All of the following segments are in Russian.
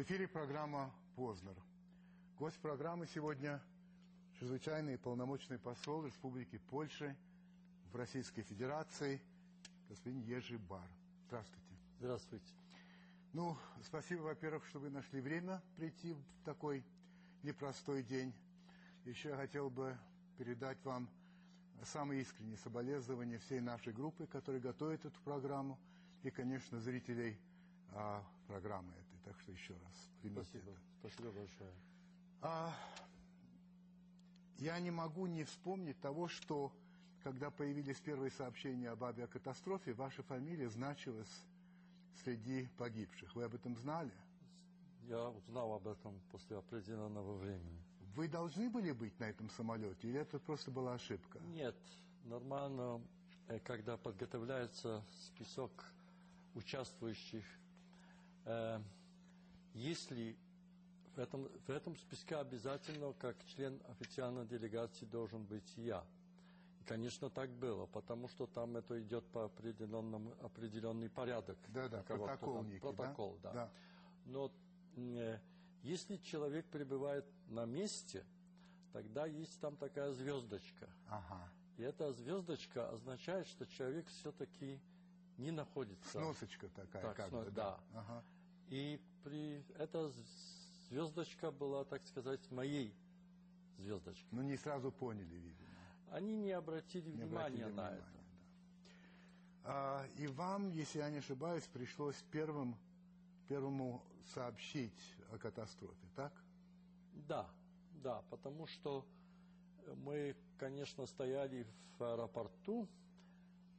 В эфире программа «Познер». Гость программы сегодня – чрезвычайный и полномочный посол Республики Польши в Российской Федерации господин Ежи Бар. Здравствуйте. Здравствуйте. Ну, спасибо, во-первых, что вы нашли время прийти в такой непростой день. Еще я хотел бы передать вам самые искренние соболезнования всей нашей группы, которая готовит эту программу, и, конечно, зрителей а, программы. Так что еще раз примите Спасибо. это. Спасибо большое. А, я не могу не вспомнить того, что когда появились первые сообщения об авиакатастрофе, ваша фамилия значилась среди погибших. Вы об этом знали? Я узнал об этом после определенного времени. Вы должны были быть на этом самолете, или это просто была ошибка? Нет, нормально, э, когда подготовляется список участвующих, э, если в этом, в этом списке обязательно, как член официальной делегации, должен быть я. И, конечно, так было, потому что там это идет по определенному, определенный порядок. Да-да, Кого-то там- протокол да? Протокол, да. Да. Но э, если человек пребывает на месте, тогда есть там такая звездочка. Ага. И эта звездочка означает, что человек все-таки не находится. Сносочка такая, Так, как снос- бы. да. Ага. И при эта звездочка была, так сказать, моей звездочкой. Ну, не сразу поняли, видимо. Они не обратили Не внимания обратили на внимания, это. да. А, и вам, если я не ошибаюсь, пришлось первым, первому сообщить о катастрофе, так? Да, да, потому что мы, конечно, стояли в аэропорту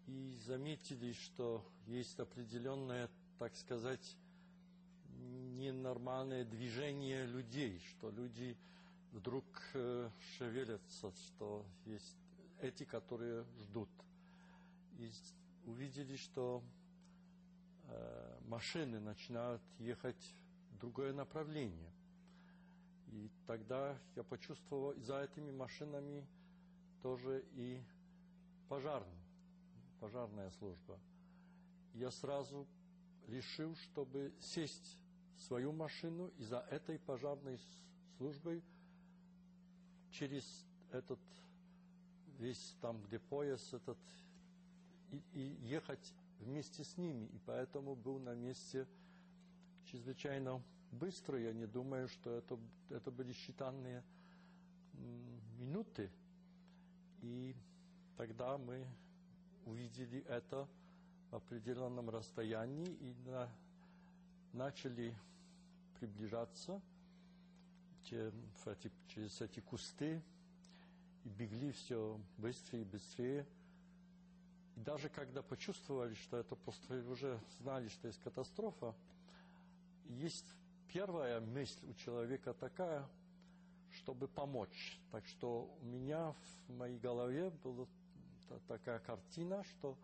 и заметили, что есть определенное, так сказать, ненормальное движение людей, что люди вдруг э, шевелятся, что есть эти, которые ждут. И увидели, что э, машины начинают ехать в другое направление. И тогда я почувствовал, и за этими машинами тоже и пожарный, пожарная служба. Я сразу решил, чтобы сесть свою машину и за этой пожарной службой через этот весь там, где пояс этот, и, и ехать вместе с ними. И поэтому был на месте чрезвычайно быстро. Я не думаю, что это, это были считанные минуты. И тогда мы увидели это в определенном расстоянии и на- начали приближаться че- в эти- через эти кусты и бегли все быстрее и быстрее. И даже когда почувствовали, что это просто уже знали, что есть катастрофа, есть первая мысль у человека такая, чтобы помочь. Так что у меня в моей голове была та- такая картина, что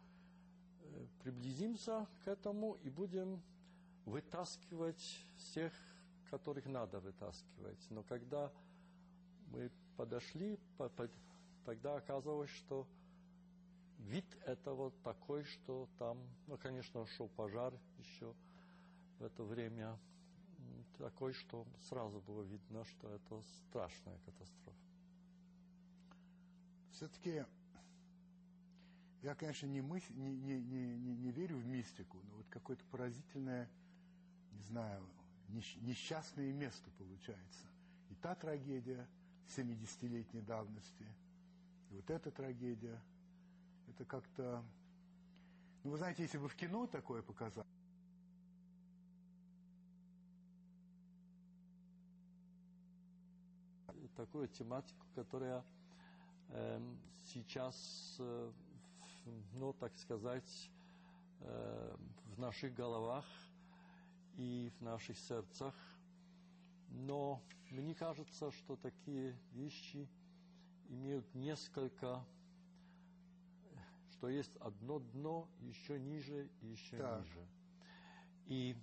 э, приблизимся к этому и будем вытаскивать всех, которых надо вытаскивать. Но когда мы подошли, по- по- тогда оказалось, что вид этого такой, что там, ну, конечно, шел пожар еще в это время, такой, что сразу было видно, что это страшная катастрофа. Все-таки я, конечно, не, мыс- не, не, не, не, не верю в мистику, но вот какое-то поразительное, не знаю, несч- несчастное место получается. И та трагедия 70-летней давности, и вот эта трагедия, это как-то... Ну, вы знаете, если бы в кино такое показали, такую тематику, которая эм, сейчас, э, ну, так сказать, э, в наших головах и в наших сердцах. Но мне кажется, что такие вещи имеют несколько, что есть одно дно еще ниже и еще Так. ниже. И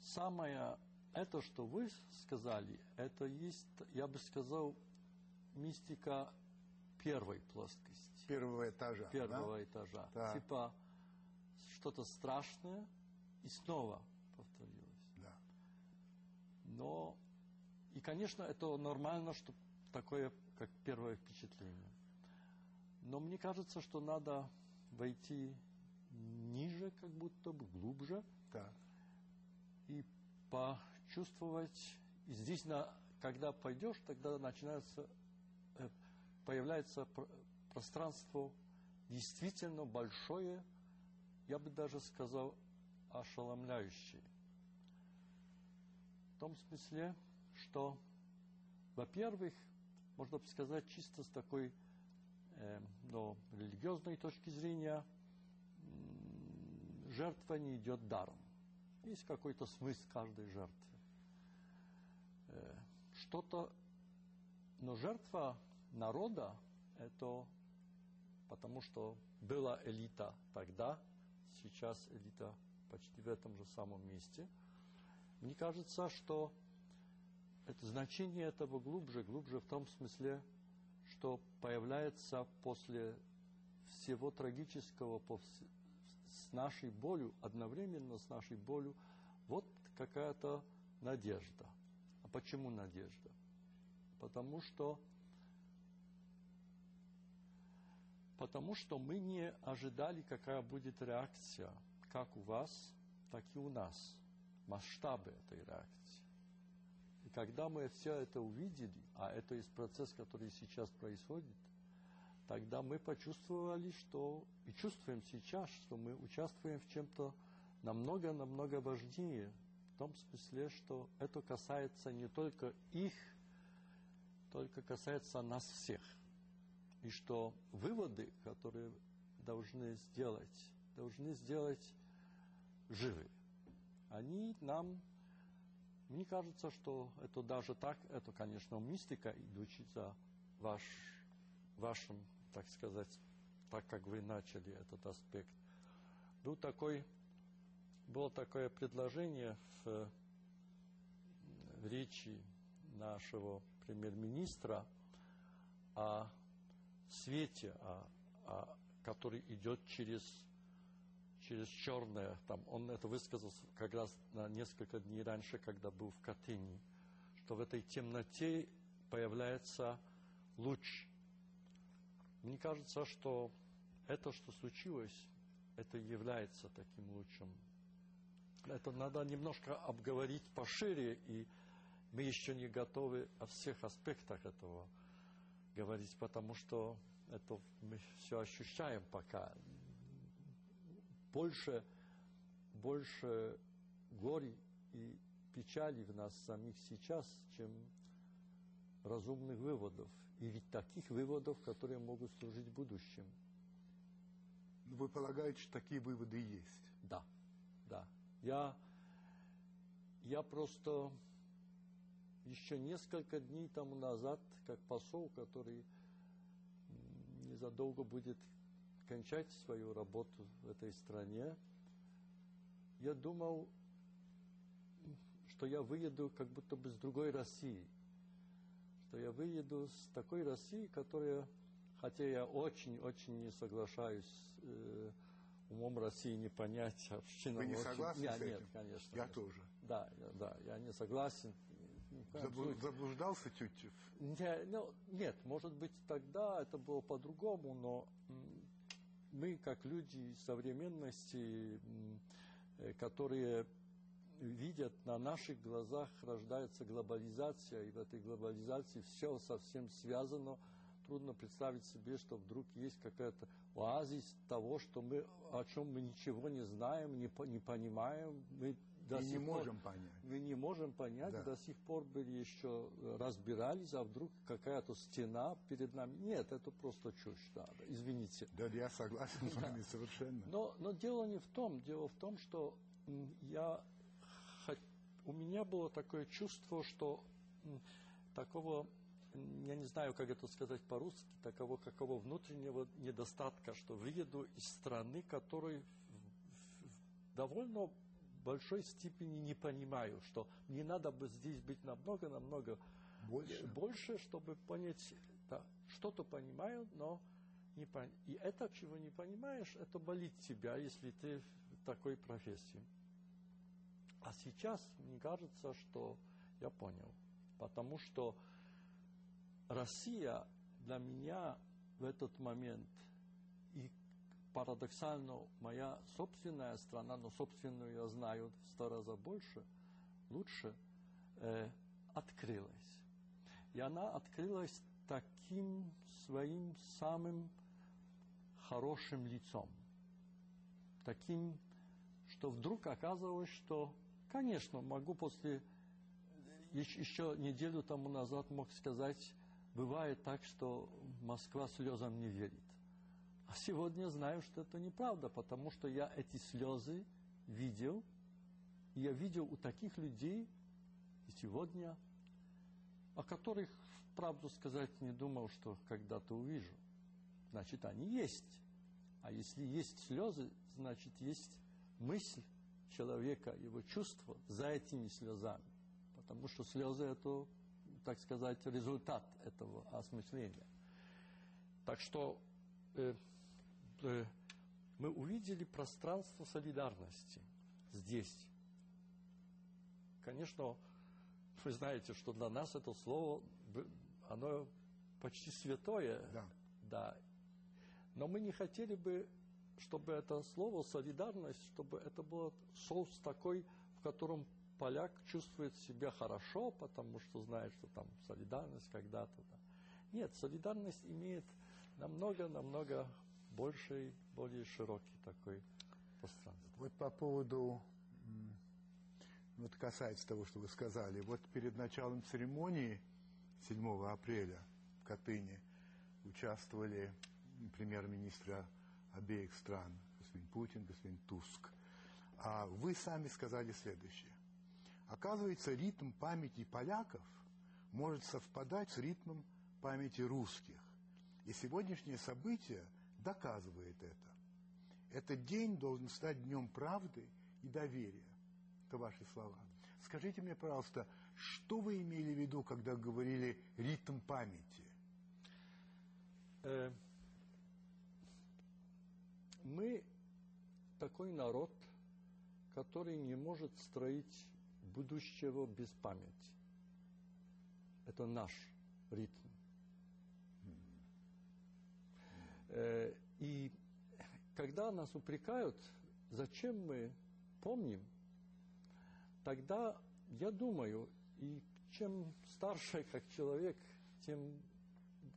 самое это, что вы сказали, это есть, я бы сказал, мистика первой плоскости, первого этажа. первого да? этажа. Так. Типа что-то страшное и снова. Но, и, конечно, это нормально, что такое, как первое впечатление. Но мне кажется, что надо войти ниже, как будто бы глубже, Да. и почувствовать. И здесь, на, когда пойдешь, тогда начинается, э, появляется пр- пространство действительно большое, я бы даже сказал, ошеломляющее. Том смысле, что, во-первых, можно сказать, чисто с такой э, ну, религиозной точки зрения, жертва не идет даром. Есть какой-то смысл каждой жертвы. Э, Что-то, но жертва народа – это потому, что была элита тогда, сейчас элита почти в этом же самом месте. Мне кажется, что это значение этого глубже, глубже в том смысле, что появляется после всего трагического, с нашей болью, одновременно с нашей болью, вот какая-то надежда. А почему надежда? Потому что потому что мы не ожидали, какая будет реакция, как у вас, так и у нас, масштабы этой реакции. И когда мы все это увидели, а это есть процесс, который сейчас происходит, тогда мы почувствовали, что и чувствуем сейчас, что мы участвуем в чем-то намного-намного важнее, в том смысле, что это касается не только их, только касается нас всех. И что выводы, которые должны сделать, должны сделать живы. Они нам, мне кажется, что это даже так, это, конечно, мистика, идущая ваш, вашим, так сказать, так как вы начали этот аспект. Был такой, было такое предложение в, в речи нашего премьер-министра о свете, а, а, который идет через, через черное. Там, он это высказал как раз на несколько дней раньше, когда был в Катыни, что в этой темноте появляется луч. Мне кажется, что это, что случилось, это является таким лучом. Это надо немножко обговорить пошире, и мы еще не готовы о всех аспектах этого говорить, потому что это мы все ощущаем пока. Больше, больше горе и печали в нас самих сейчас, чем разумных выводов. И ведь таких выводов, которые могут служить будущим. Вы полагаете, что такие выводы есть? Да, да. Я, я просто еще несколько дней тому назад, как посол, который незадолго будет кончать свою работу в этой стране, я думал, что я выеду как будто бы с другой России. Что я выеду с такой России, которая, хотя я очень-очень не соглашаюсь э, умом России не понять община. Вы не очень- согласны Я- с Нет, этим? конечно. Я нет. тоже. Да, я- да, я не согласен. Случае. Заблуждался Тютчев? Не, ну, нет, может быть, тогда это было по-другому, но мы, как люди современности, э, которые видят, на наших глазах рождается глобализация, и в этой глобализации все совсем связано. Трудно представить себе, что вдруг есть какая-то оазис того, что мы, о чем мы ничего не знаем, не, не понимаем. Мы до И не пор- можем понять. мы не можем понять, Да. до сих пор были еще э, разбирались, а вдруг какая-то стена перед нами. Нет, это просто чушь, да, извините. Да, я согласен с вами совершенно. Но, но дело не в том, дело в том, что я, у меня было такое чувство, что такого, я не знаю, как это сказать по-русски, такого какого внутреннего недостатка, что выеду из страны, которой довольно большой степени не понимаю, что мне надо бы здесь быть намного-намного Больше? больше, чтобы понять, да, что-то понимаю, но не пон... И это, чего не понимаешь, это болит тебя, если ты в такой профессии. А сейчас, мне кажется, что я понял. Потому что Россия для меня в этот момент парадоксально моя собственная страна, но собственную я знаю в сто раз больше, лучше, э, открылась. И она открылась таким своим самым хорошим лицом. Таким, что вдруг оказалось, что, конечно, могу после еще неделю тому назад мог сказать, бывает так, что Москва слезам не верит. А сегодня знаю, что это неправда, потому что я эти слезы видел, и я видел у таких людей и сегодня, о которых, правду сказать, не думал, что когда-то увижу. Значит, они есть. А если есть слезы, значит, есть мысль человека, его чувство за этими слезами. Потому что слезы – это, так сказать, результат этого осмысления. Так что э, мы увидели пространство солидарности здесь. Конечно, вы знаете, что для нас это слово, оно почти святое. Да. да. Но мы не хотели бы, чтобы это слово солидарность, чтобы это был соус такой, в котором поляк чувствует себя хорошо, потому что знает, что там солидарность когда-то. Да. Нет, солидарность имеет намного-намного больший, более широкий такой пространство. Вот по поводу, вот касается того, что вы сказали, вот перед началом церемонии 7 апреля в Катыни участвовали премьер-министра обеих стран, господин Путин, господин Туск. А вы сами сказали следующее. Оказывается, ритм памяти поляков может совпадать с ритмом памяти русских. И сегодняшнее событие доказывает это. Этот день должен стать днем правды и доверия. Это ваши слова. Скажите мне, пожалуйста, что вы имели в виду, когда говорили ритм памяти? Э, мы такой народ, который не может строить будущего без памяти. Это наш ритм. Э, и когда нас упрекают, зачем мы помним, тогда я думаю, и чем старше как человек, тем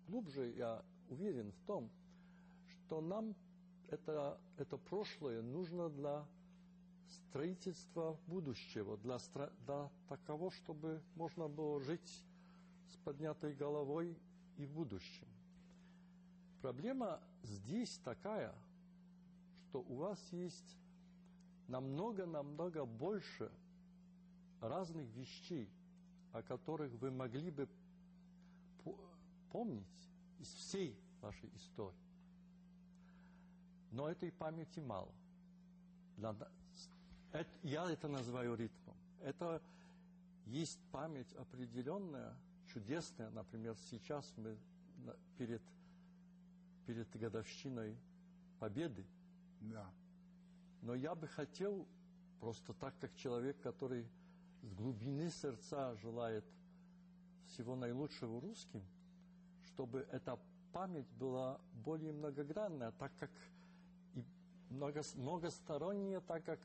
глубже я уверен в том, что нам это, это прошлое нужно для строительства будущего, для, для такого, чтобы можно было жить с поднятой головой и в будущем. Проблема здесь такая, что у вас есть намного-намного больше разных вещей, о которых вы могли бы помнить из всей вашей истории. Но этой памяти мало. Я это называю ритмом. Это есть память определенная, чудесная. Например, сейчас мы перед перед годовщиной Победы. Да. Но я бы хотел, просто так как человек, который с глубины сердца желает всего наилучшего русским, чтобы эта память была более многогранная, так как и много, многосторонняя, так как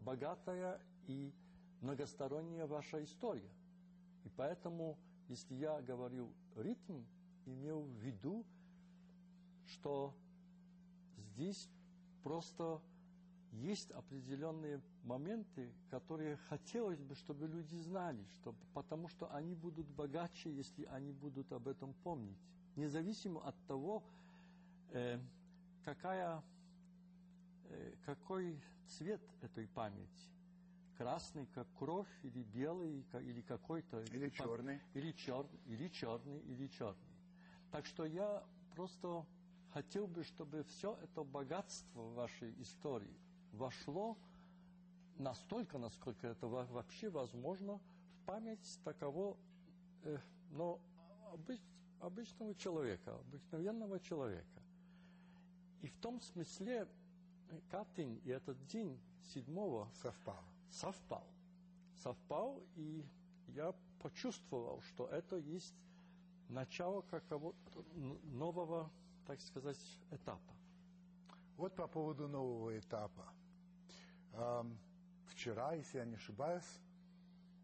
богатая и многосторонняя ваша история. И поэтому, если я говорю ритм, имел в виду что здесь просто есть определенные моменты, которые хотелось бы, чтобы люди знали, чтобы, потому что они будут богаче, если они будут об этом помнить. Независимо от того, э, какая, э, какой цвет этой памяти. Красный, как кровь, или белый, или какой-то... Или черный. Или, чер, или черный, или черный. Так что я просто хотел бы, чтобы все это богатство вашей истории вошло настолько, насколько это вообще возможно, в память такого, э, но обыч, обычного человека, обыкновенного человека. И в том смысле э, Катынь и этот день седьмого совпал. Совпал. Совпал, и я почувствовал, что это есть начало какого-то нового, так сказать, этапа. Вот по поводу нового этапа. Эм, вчера, если я не ошибаюсь,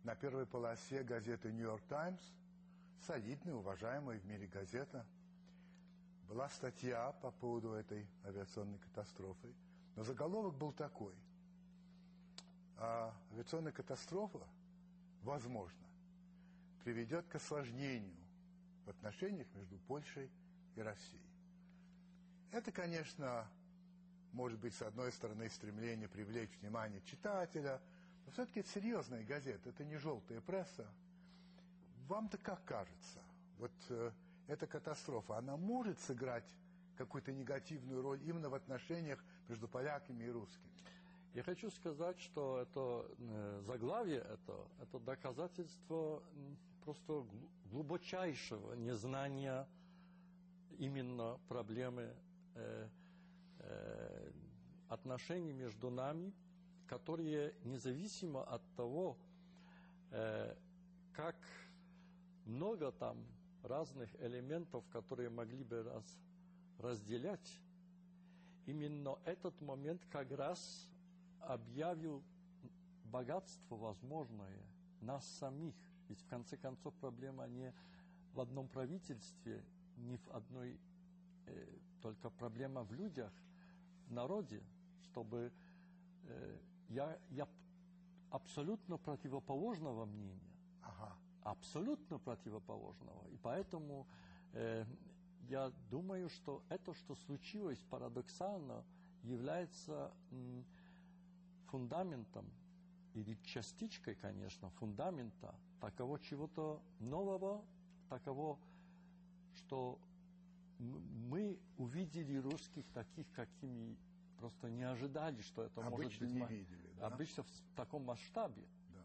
на первой полосе газеты «Нью-Йорк Таймс», солидная, уважаемая в мире газета, была статья по поводу этой авиационной катастрофы. Но заголовок был такой. А авиационная катастрофа, возможно, приведет к осложнению в отношениях между Польшей и Россией. Это, конечно, может быть, с одной стороны, стремление привлечь внимание читателя, но все-таки это серьезная газета, это не желтая пресса. Вам-то как кажется? Вот э, эта катастрофа, она может сыграть какую-то негативную роль именно в отношениях между поляками и русскими? Я хочу сказать, что это э, заглавие, это, это доказательство просто глубочайшего незнания именно проблемы отношений между нами, которые независимо от того, э, как много там разных элементов, которые могли бы раз, разделять, именно этот момент как раз объявил богатство возможное нас самих. Ведь в конце концов проблема не в одном правительстве, не в одной, э, только проблема в людях, в народе, чтобы э, я, я абсолютно противоположного мнения. Ага. Абсолютно противоположного. И поэтому э, я думаю, что это, что случилось парадоксально, является м, фундаментом или частичкой, конечно, фундамента такого чего-то нового, такого, что мы увидели русских таких, какими просто не ожидали, что это Обычно может быть. не видели, да? Обычно в таком масштабе. Да.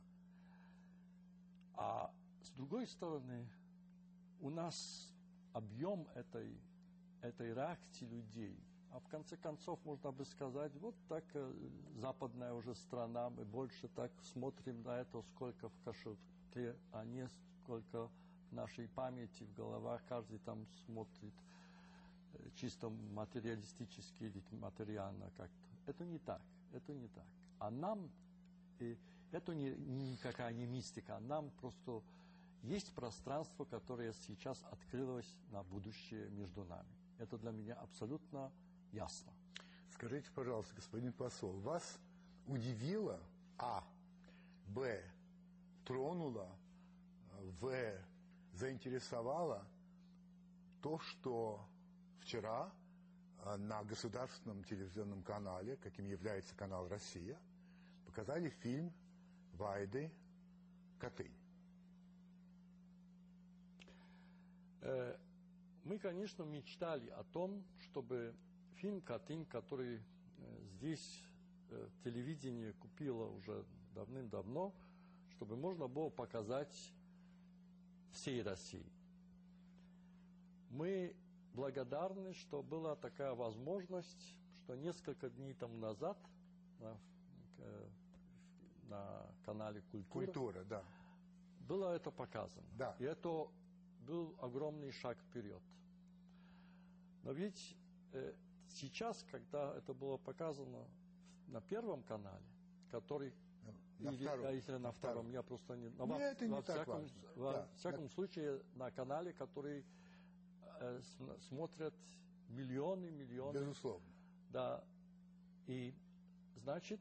А с другой стороны, у нас объем этой, этой реакции людей – а в конце концов, можно бы сказать, вот так э, западная уже страна, мы больше так смотрим на это, сколько в кошельке, а не сколько в нашей памяти, в головах, каждый там смотрит чисто материалистически или материально как-то. Это не так, это не так. А нам, и это не, никакая не мистика, а нам просто есть пространство, которое сейчас открылось на будущее между нами. Это для меня абсолютно ясно. Скажите, пожалуйста, господин посол, вас удивило, а, б, тронуло, в, заинтересовало то, что вчера а, на государственном телевизионном канале, каким является канал «Россия», показали фильм Вайды «Котынь». Э, мы, конечно, мечтали о том, чтобы фильм «Катынь», который э, здесь э, телевидение купило уже давным-давно, чтобы можно было показать всей России. Мы благодарны, что была такая возможность, что несколько дней тому назад на, э, на канале «Культура», Культура, да. было это показано. Да. И это был огромный шаг вперед. Но ведь сейчас, когда это было показано на первом канале, который на или, втором, а если на, на втором, втором. я просто не... Ну, во, это не во так всяком, важно. во Да. всяком случае, на канале, который э, см- смотрят миллионы, миллионы. Безусловно. Да. И, значит,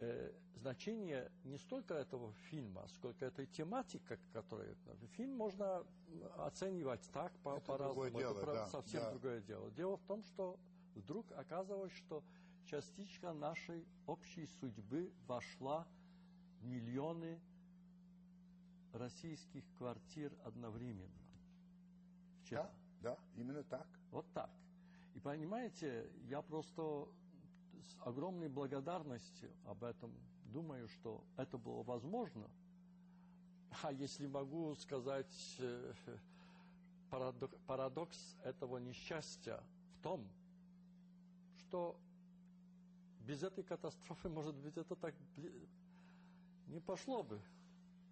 э, значение не столько этого фильма, сколько этой тематики, которая... Фильм можно оценивать так, по- Это по-разному. другое дело, Это про- да, совсем да. другое дело. Дело в том, что вдруг оказалось, что частичка нашей общей судьбы вошла в миллионы российских квартир одновременно. Вчера. Да, да, именно так. Вот так. И понимаете, я просто с огромной благодарностью об этом думаю, что это было возможно. А если могу сказать, э, парадок- парадокс этого несчастья в том, что без этой катастрофы, может быть, это так не пошло бы.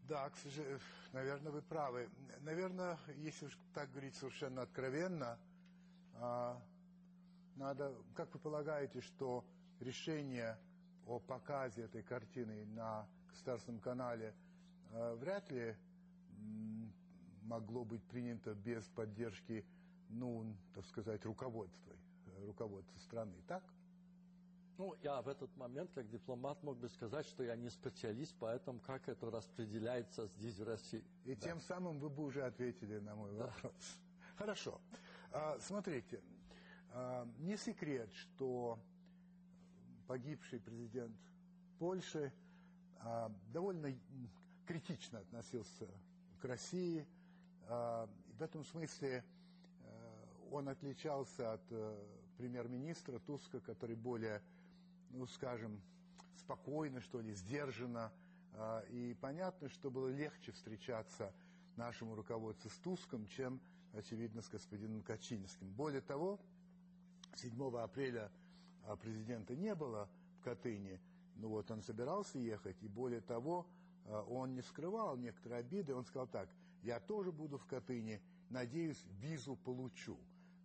Да, к сожалению, наверное, вы правы. Наверное, если уж так говорить совершенно откровенно, а, надо, как вы полагаете, что решение о показе этой картины на государственном канале а, вряд ли могло быть принято без поддержки, ну, так сказать, руководства, руководства страны, так? Ну, я в этот момент, как дипломат, мог бы сказать, что я не специалист, поэтому как это распределяется здесь, в России. И да. тем самым вы бы уже ответили на мой да. вопрос. Хорошо. А, смотрите, а, не секрет, что погибший президент Польши а, довольно критично относился к России. А, в этом смысле а, он отличался от а, премьер-министра Туска, который более ну, скажем, спокойно, что ли, сдержанно. А, и понятно, что было легче встречаться нашему руководству с Туском, чем, очевидно, с господином Качинским. Более того, 7 апреля а, президента не было в Катыни, ну вот он собирался ехать, и более того, а, он не скрывал некоторые обиды, он сказал так, я тоже буду в Катыни, надеюсь, визу получу.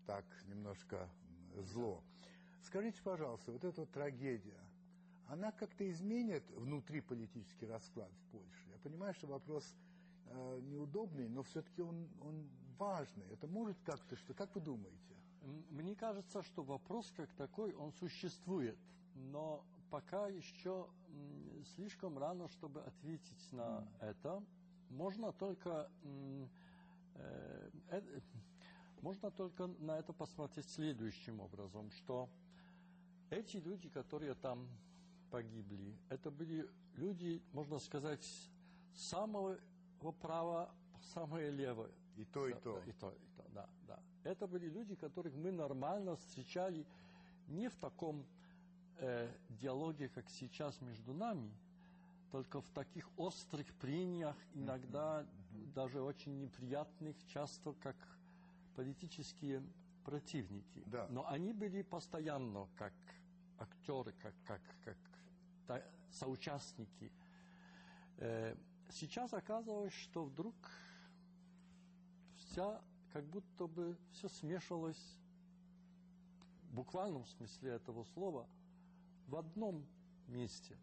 Так, немножко зло. Скажите, пожалуйста, вот эта вот трагедия, она как-то изменит внутриполитический расклад в Польше? Я понимаю, что вопрос э, неудобный, но все-таки он, он важный. Это может как-то, что, как вы думаете? Мне кажется, что вопрос как такой, он существует, но пока еще слишком рано, чтобы ответить на mm. это. Можно только э, э, можно только на это посмотреть следующим образом, что эти люди, которые там погибли, это были люди, можно сказать, самого права, самое левое. И то, и да, то. И то, и то, да, да. Это были люди, которых мы нормально встречали не в таком э, диалоге, как сейчас между нами, только в таких острых прениях, иногда mm-hmm. даже очень неприятных, часто как политические противники. Да. Но они были постоянно как актеры, как, как, как та, соучастники. Э, сейчас оказалось, что вдруг вся, как будто бы все смешалось в буквальном смысле этого слова в одном месте.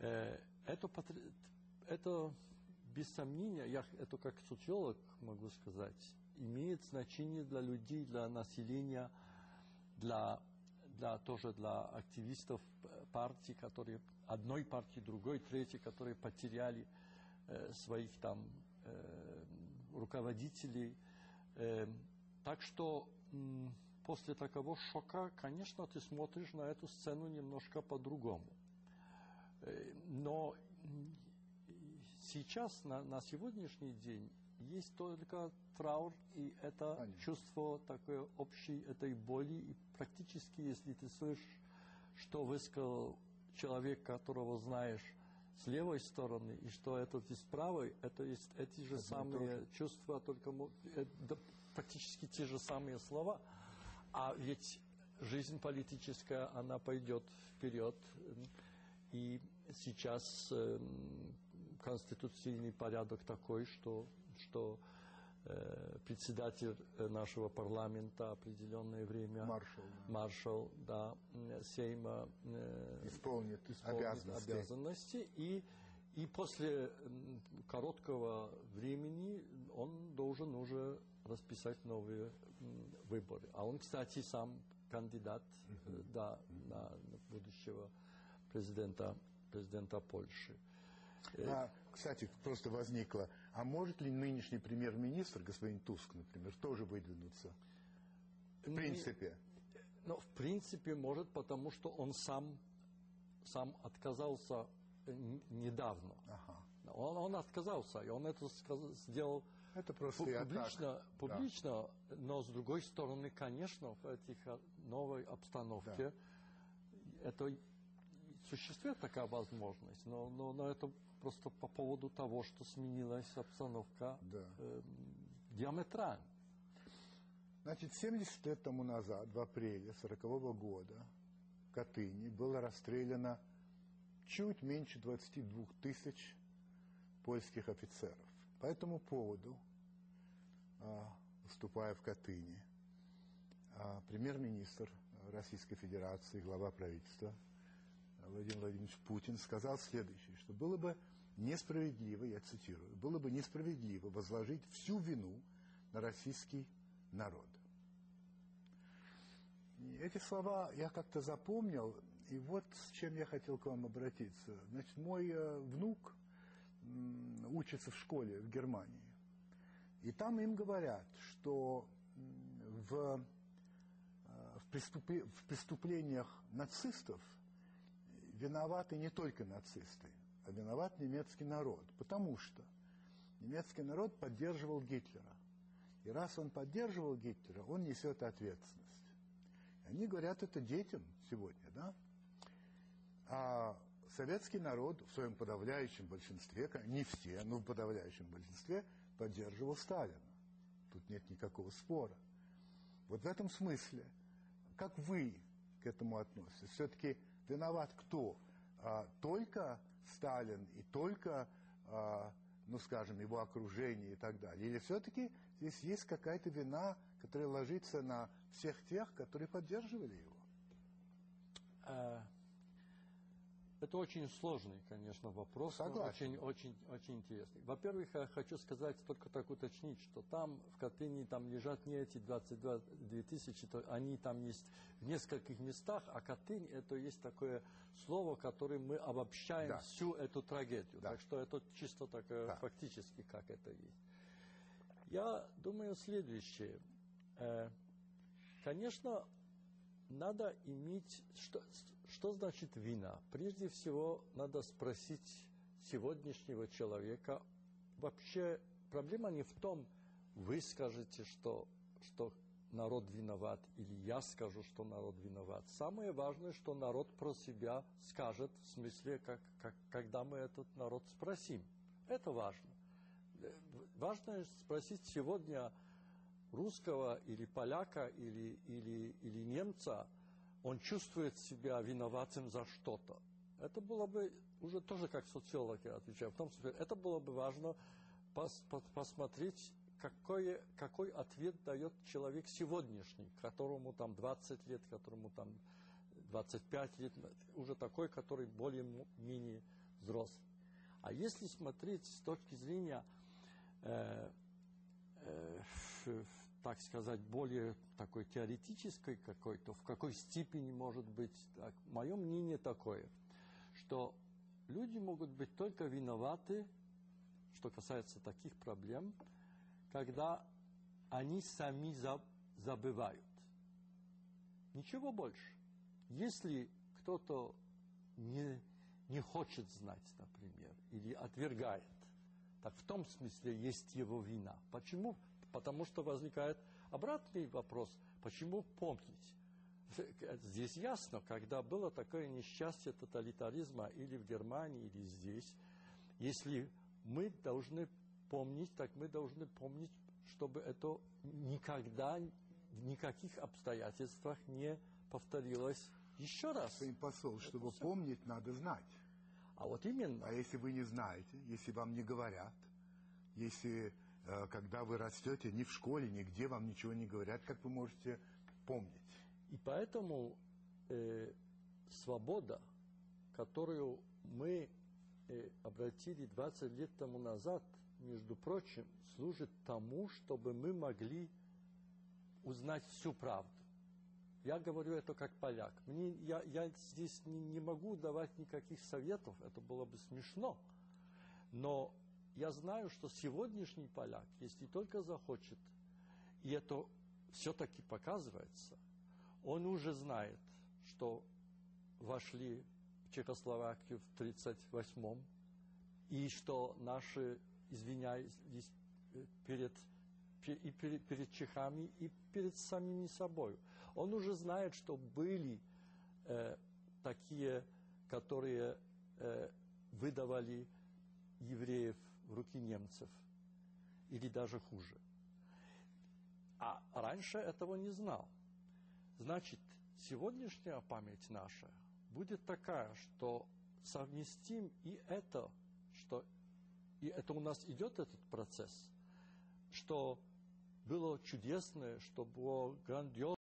Э, это, это без сомнения, я это как социолог могу сказать, имеет значение для людей, для населения, для для, тоже для активистов партии, которые одной партии, другой, третьей, которые потеряли э, своих там э, руководителей. Э, так что э, после такого шока, конечно, ты смотришь на эту сцену немножко по-другому. Э, но сейчас, на, на сегодняшний день, есть только траур, и это Понятно. чувство такое общей этой боли. И практически, если ты слышишь, что высказал человек, которого знаешь с левой стороны, и что этот из правой, это есть эти же это самые тоже. чувства, только это практически те же самые слова. А ведь жизнь политическая, она пойдет вперед. И сейчас э, конституционный порядок такой, что что э, председатель э, нашего парламента определенное время, маршал, да, маршал, да Сейма э, исполнит, исполнит обязанности. обязанности и и после короткого времени он должен уже расписать новые выборы. А он, кстати, сам кандидат uh-huh. да, на будущего президента, президента Польши. А, кстати, просто возникло, а может ли нынешний премьер-министр, господин Туск, например, тоже выдвинуться? В принципе. Ну, в принципе, может, потому что он сам, сам отказался недавно. Ага. Он, он отказался, и он это сказал, сделал это просто публично, публично да. но с другой стороны, конечно, в этих а, новой обстановке да. это существует такая возможность, но, но, но это просто по поводу того, что сменилась обстановка да. э, диаметрально. Значит, 70 лет тому назад, в апреле 40 -го года, в Катыни было расстреляно чуть меньше 22 тысяч польских офицеров. По этому поводу, а, выступая в Катыни, а, премьер-министр Российской Федерации, глава правительства Владимир Владимирович Путин сказал следующее, что было бы несправедливо, я цитирую, было бы несправедливо возложить всю вину на российский народ. Эти слова я как-то запомнил, и вот с чем я хотел к вам обратиться. Значит, мой э, внук учится в школе в Германии. И там им говорят, что в, э, в, преступле, в преступлениях нацистов виноваты не только нацисты, а виноват немецкий народ. Потому что немецкий народ поддерживал Гитлера. И раз он поддерживал Гитлера, он несет ответственность. И они говорят это детям сегодня, да? А советский народ в своем подавляющем большинстве, не все, но в подавляющем большинстве, поддерживал Сталина. Тут нет никакого спора. Вот в этом смысле, как вы к этому относитесь? Все-таки виноват кто? А, только Сталин и только, а, ну скажем, его окружение и так далее? Или все-таки здесь есть какая-то вина, которая ложится на всех тех, которые поддерживали его? Это очень сложный, конечно, вопрос. Согласен. Очень, очень, очень интересный. Во-первых, я хочу сказать, только так уточнить, что там в Катыни там лежат не эти 22 тысячи, то они там есть в нескольких местах, а Катынь это есть такое слово, которым мы обобщаем да. всю эту трагедию. Да. Так что это чисто такое да. фактически, как это есть. Я думаю следующее. Э, конечно, надо иметь... Что, что значит вина? Прежде всего, надо спросить сегодняшнего человека, вообще проблема не в том, вы скажете, что, что народ виноват, или я скажу, что народ виноват. Самое важное, что народ про себя скажет, в смысле, как, как, когда мы этот народ спросим. Это важно. Важно спросить сегодня русского или поляка или, или, или немца, он чувствует себя виноватым за что-то. Это было бы, уже тоже как социолог я отвечаю, в том смысле, это было бы важно пос, пос, посмотреть, какой, какой ответ дает человек сегодняшний, которому там 20 лет, которому там 25 лет, уже такой, который более-менее взрослый. А если смотреть с точки зрения э, э, так сказать, более такой теоретической какой-то, в какой степени может быть, так, мое мнение такое, что люди могут быть только виноваты, что касается таких проблем, когда они сами забывают. Ничего больше. Если кто-то не, не хочет знать, например, или отвергает, так в том смысле есть его вина. Почему? Потому что возникает обратный вопрос, почему помнить? Здесь ясно, когда было такое несчастье тоталитаризма или в Германии, или здесь, если мы должны помнить, так мы должны помнить, чтобы это никогда, в никаких обстоятельствах не повторилось еще раз. Господин посол, чтобы это помнить, все. надо знать. А вот именно. А если вы не знаете, если вам не говорят, если когда вы растете, ни в школе, нигде вам ничего не говорят, как вы можете помнить. И поэтому э, свобода, которую мы э, обратили 20 лет тому назад, между прочим, служит тому, чтобы мы могли узнать всю правду. Я говорю это как поляк. Мне, я, я здесь не, не могу давать никаких советов, это было бы смешно. Но я знаю, что сегодняшний поляк, если только захочет, и это все-таки показывается, он уже знает, что вошли в Чехословакию в 1938-м, и что наши, извиняюсь, перед, и перед, перед чехами, и перед самими собой. Он уже знает, что были э, такие, которые э, выдавали евреев в руки немцев, или даже хуже. А раньше этого не знал. Значит, сегодняшняя память наша будет такая, что совместим и это, что и это у нас идет этот процесс, что было чудесное, что было грандиозное,